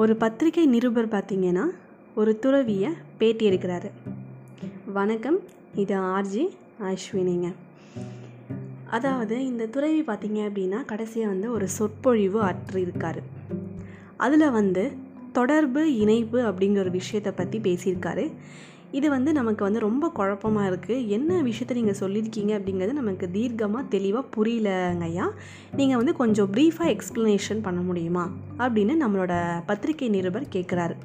ஒரு பத்திரிகை நிருபர் பார்த்தீங்கன்னா ஒரு துறவியை பேட்டி எடுக்கிறாரு. வணக்கம் இது ஆர்ஜி அஸ்வினிங்க. அதாவது இந்த துறவி பார்த்தீங்க அப்படின்னா கடைசியாக வந்து ஒரு சொற்பொழிவு ஆற்றியிருக்காரு. அதில் வந்து தொடர்பு இணைப்பு அப்படிங்கிற ஒரு விஷயத்தை பற்றி பேசியிருக்காரு. இது வந்து நமக்கு வந்து ரொம்ப குழப்பமாக இருக்குது என்ன விஷயத்த நீங்கள் சொல்லியிருக்கீங்க அப்படிங்கிறது நமக்கு தீர்க்கமாக தெளிவாக புரியலங்கய்யா நீங்கள் வந்து கொஞ்சம் ப்ரீஃபாக எக்ஸ்ப்ளனேஷன் பண்ண முடியுமா? அப்படின்னு நம்மளோட பத்திரிகை நிருபர் கேட்குறாரு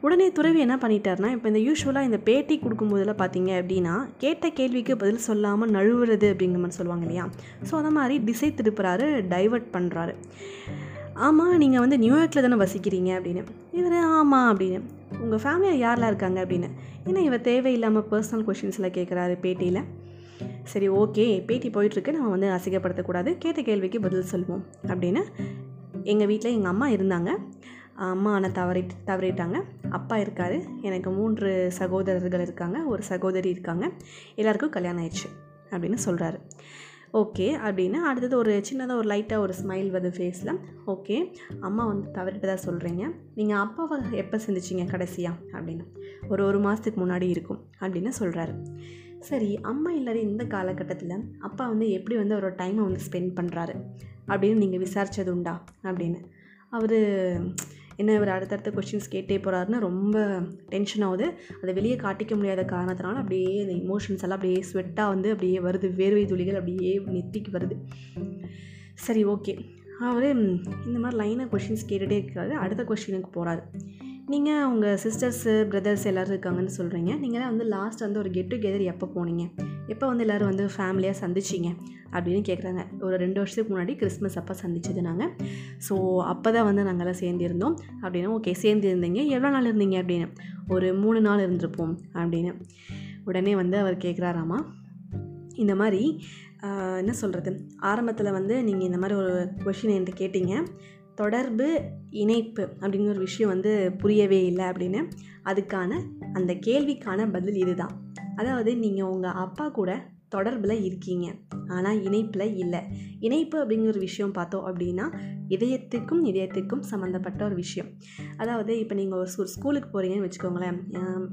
உடனே துறவி என்ன பண்ணிட்டாருன்னா இப்போ இந்த யூஸ்வலாக இந்த பேட்டி கொடுக்கும்போதெல்லாம் பார்த்தீங்க அப்படின்னா கேட்ட கேள்விக்கு பதில் சொல்லாமல் நழுவுறது அப்படிங்கிற மாதிரி சொல்லுவாங்க இல்லையா? ஸோ அந்த மாதிரி திசை திருப்புறாரு டைவர்ட் பண்ணுறாரு ஆமாம் நீங்கள் வந்து நியூயார்க்கில் தானே வசிக்கிறீங்க அப்படின்னு. இவர் ஆமாம் அப்படின்னு. உங்கள் ஃபேமிலியில் யாரெல்லாம் இருக்காங்க அப்படின்னு? ஏன்னா இவர் தேவையில்லாமல் பர்சனல் கொஷின்ஸில் கேட்குறாரு பேட்டியில். சரி ஓகே பேட்டி போயிட்டுருக்கு. நம்ம வந்து அசிங்கப்படுத்தக்கூடாது. கேட்ட கேள்விக்கு பதில் சொல்லுவோம் அப்படின்னு எங்கள் வீட்டில் எங்கள் அம்மா இருந்தாங்க. அம்மா ஆனால் தவறி தவறிட்டாங்க. அப்பா இருக்கார். எனக்கு மூன்று சகோதரர்கள் இருக்காங்க. ஒரு சகோதரி இருக்காங்க. எல்லாருக்கும் கல்யாணம் ஆயிடுச்சு அப்படின்னு சொல்கிறாரு ஓகே அப்படின்னு அடுத்தது ஒரு சின்னதாக ஒரு லைட்டாக ஒரு ஸ்மைல் வருது ஃபேஸில் ஓகே. அம்மா வந்து தவறிட்டதாக சொல்கிறீங்க நீங்கள் அப்பாவை எப்போ சந்திச்சிங்க கடைசியாக அப்படின்னு. ஒரு ஒரு மாதத்துக்கு முன்னாடி இருக்கும் அப்படின்னு சொல்கிறாரு சரி அம்மா இல்லாத இந்த காலகட்டத்தில் அப்பா வந்து எப்படி வந்து அவரோட டைமை வந்து ஸ்பெண்ட் பண்ணுறாரு அப்படின்னு நீங்கள் விசாரித்தது உண்டா? அப்படின்னு. அவர் என்ன இவர் அடுத்தடுத்த கொஷின்ஸ் கேட்டே போகிறாருன்னு ரொம்ப டென்ஷன் ஆகுது. அதை வெளியே காட்டிக்க முடியாத காரணத்தினால அப்படியே அந்த இமோஷன்ஸ் எல்லாம் அப்படியே ஸ்வெட்டாக வந்து அப்படியே வருது. வேர்வை துளிகள் அப்படியே நெத்திக்கு வருது. சரி ஓகே அவர் இந்த மாதிரி லைனாக கொஷின்ஸ் கேட்டுகிட்டே இருக்காரு. அடுத்த கொஷினுக்கு போகிறாரு நீங்கள் உங்கள் சிஸ்டர்ஸு பிரதர்ஸ் எல்லோரும் இருக்காங்கன்னு சொல்கிறீங்க நீங்கள் வந்து லாஸ்ட் வந்து ஒரு கெட் டுகெதர் எப்போ போனீங்க? எப்போ வந்து எல்லோரும் வந்து ஃபேமிலியாக சந்திச்சிங்க அப்படின்னு கேட்குறாங்க ஒரு ரெண்டு வருஷத்துக்கு முன்னாடி கிறிஸ்மஸ் அப்போ சந்திச்சது நாங்கள் ஸோ அப்போ தான் வந்து நாங்கள்லாம் சேர்ந்துருந்தோம். அப்படின்னு ஓகே சேர்ந்து இருந்தீங்க எவ்வளோ நாள் இருந்தீங்க அப்படின்னு? ஒரு மூணு நாள் இருந்திருப்போம் அப்படின்னு. உடனே வந்து அவர் கேட்குறாராமா இந்த மாதிரி என்ன சொல்கிறது ஆரம்பத்தில் வந்து நீங்கள் இந்த மாதிரி ஒரு கொஷின் என்கிட்ட கேட்டீங்க. தொடர்பு இணைப்பு அப்படிங்கிற ஒரு விஷயம் வந்து புரியவே இல்லை அப்படின்னு. அதுக்கான அந்த கேள்விக்கான பதில் இதுதான். அதாவது நீங்கள் உங்கள் அப்பா கூட தொடர்பில் இருக்கீங்க. ஆனால் இணைப்பில் இல்லை. இணைப்பு அப்படிங்கிற ஒரு விஷயம் பார்த்தோம் அப்படின்னா இதயத்துக்கும் இதயத்துக்கும் சம்மந்தப்பட்ட ஒரு விஷயம். அதாவது இப்போ நீங்கள் ஒரு ஸ்கூல் ஸ்கூலுக்கு போகிறீங்கன்னு வச்சுக்கோங்களேன்.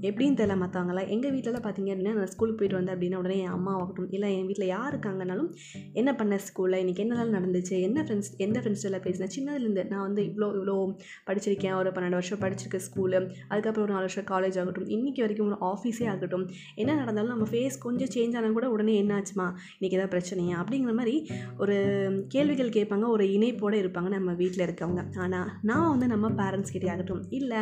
எப்படின்னு தெரியல மற்றவங்களாம் எங்கள் வீட்டிலலாம் பார்த்தீங்க அப்படின்னா நான் ஸ்கூலுக்கு போயிட்டு வந்தேன் அப்படின்னா உடனே என் அம்மா ஆகட்டும் இல்லை என் வீட்டில் யார் இருக்காங்கனாலும் என்ன பண்ண ஸ்கூலில்? இன்றைக்கி என்னெல்லாம் நடந்துச்சு? என்ன ஃப்ரெண்ட்ஸ் எந்த ஃப்ரெண்ட்ஸ்டெல்லாம் பேசினேன் சின்னதுலேருந்து நான் வந்து இவ்வளோ இவ்வளோ படிச்சிருக்கேன். ஒரு பன்னெண்டு வருஷம் படிச்சிருக்க ஸ்கூலு. அதுக்கப்புறம் ஒரு நாலு வருஷம் காலேஜ் ஆகட்டும். இன்றைக்கி வரைக்கும் ஒரு ஆஃபீஸே ஆகட்டும். என்ன நடந்தாலும் நம்ம ஃபேஸ் கொஞ்சம் சேஞ்ச் ஆனால் கூட உடனே என்ன என்னாச்சுமா? இன்றைக்கி ஏதாவது பிரச்சனையா? அப்படிங்கிற மாதிரி ஒரு கேள்விகள் கேட்பாங்க ஒரு இணைப்போடு இருப்பாங்க நம்ம வீட்டில் இருக்கவங்க. ஆனால் நான் வந்து நம்ம பேரண்ட்ஸ் கிட்டே ஆகட்டும் இல்லை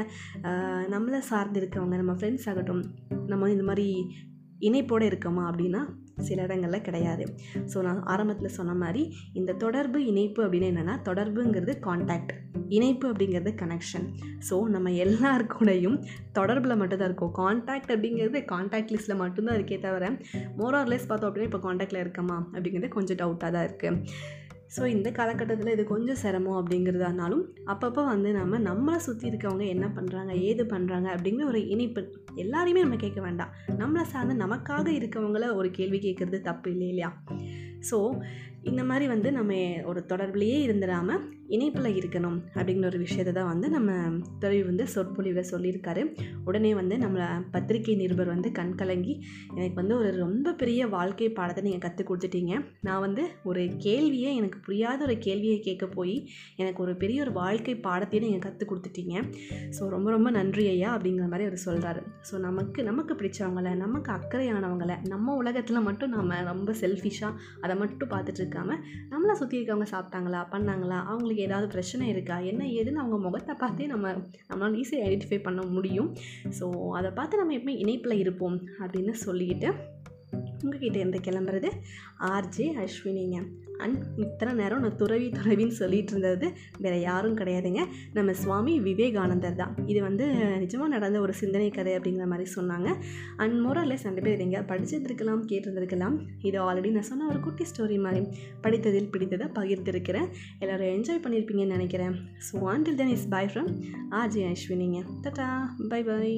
நம்மளை சார்ந்து இருக்கவங்க நம்ம ஃப்ரெண்ட்ஸ் ஆகட்டும் நம்ம வந்து இந்த மாதிரி இணைப்போடு இருக்கோமா அப்படின்னா சில இடங்களில் கிடையாது. ஸோ நான் ஆரம்பத்தில் சொன்ன மாதிரி இந்த தொடர்பு இணைப்பு அப்படின்னு என்னென்னா தொடர்புங்கிறது கான்டாக்ட் இணைப்பு அப்படிங்கிறது கனெக்ஷன் ஸோ நம்ம எல்லாருக்கூடையும் தொடர்பில் மட்டும்தான் இருக்கும். கான்டாக்ட் அப்படிங்கிறது கான்டாக்ட் லிஸ்ட்டில் மட்டும்தான் இருக்கே தவிர மோரார்லெஸ் பார்த்தோம் அப்படின்னா இப்போ கான்டாக்டில் இருக்கமா அப்படிங்கிறது கொஞ்சம் டவுட்டாக தான் இருக்குது ஸோ இந்த காலகட்டத்தில் இது கொஞ்சம் சிரமம் அப்படிங்கிறதானாலும் அப்பப்போ வந்து நம்ம நம்மளை சுற்றி இருக்கவங்க என்ன பண்ணுறாங்க ஏது பண்ணுறாங்க அப்படிங்கிற ஒரு இணைப்பு எல்லாரையுமே நம்ம கேட்க வேண்டாம். நம்மளை சார்ந்து நமக்காக இருக்கவங்கள ஒரு கேள்வி கேட்குறது தப்பு இல்லை இல்லையா? ஸோ இந்த மாதிரி வந்து நம்ம ஒரு தொடர்புலையே இருந்துடாமல் இணைப்பில் இருக்கணும் அப்படிங்கிற ஒரு விஷயத்தை தான் வந்து நம்ம துறவி வந்து சொற்பொழிவில் சொல்லியிருக்காரு. உடனே வந்து நம்மளை பத்திரிகை நிருபர் வந்து கண் கலங்கி எனக்கு வந்து ஒரு ரொம்ப பெரிய வாழ்க்கை பாடத்தை நீங்கள் கற்றுக் கொடுத்துட்டீங்க. நான் வந்து ஒரு கேள்வியை எனக்கு புரியாத ஒரு கேள்வியை கேட்க போய் எனக்கு ஒரு பெரிய ஒரு வாழ்க்கை பாடத்தையே நீங்கள் கற்றுக் கொடுத்துட்டீங்க. ஸோ ரொம்ப ரொம்ப நன்றி ஐயா அப்படிங்கிற மாதிரி அவர் சொல்கிறாரு ஸோ நமக்கு நமக்கு பிடிச்சவங்கள நமக்கு அக்கறையானவங்களை நம்ம உலகத்தில் மட்டும் நம்ம ரொம்ப செல்ஃபிஷாக அதை மட்டும் பார்த்துட்டு இருக்காமல் நம்மளை சுற்றி இருக்கவங்க சாப்பிட்டாங்களா பண்ணாங்களா அவங்களுக்கு ஏதாவது பிரச்சனை இருக்கா என்ன ஏதுன்னு அவங்க முகத்தை பார்த்தே நம்ம நம்மளால் ஈஸியாக ஐடென்டிஃபை பண்ண முடியும். ஸோ அதை பார்த்து நம்ம எப்பவுமே இணைப்பில் இருப்போம் அப்படின்னு சொல்லிக்கிட்டு உங்ககிட்ட இருந்து கிளம்புறது ஆர்ஜே அஸ்வினிங்க. அண்ட் இத்தனை நேரம் நான் துறவி துறவின்னு சொல்லிட்டு இருந்தது. வேறு யாரும் கிடையாதுங்க. நம்ம சுவாமி விவேகானந்தர் தான். இது வந்து நிஜமாக நடந்த ஒரு சிந்தனை கதை அப்படிங்கிற மாதிரி சொன்னாங்க. அண்ட் மோரலெஸ் ரெண்டு பேர் எங்கேயாவது படிச்சிருந்துருக்கலாம் கேட்டிருந்துருக்கலாம். இது ஆல்ரெடி நான் சொன்ன ஒரு குட்டி ஸ்டோரி மாதிரி. படித்ததில் பிடித்ததை பகிர்ந்திருக்கிறேன். எல்லோரும் என்ஜாய் பண்ணியிருப்பீங்கன்னு நினைக்கிறேன். So until then is bye from RJ அஸ்வினிங்க. தட்டா பை பை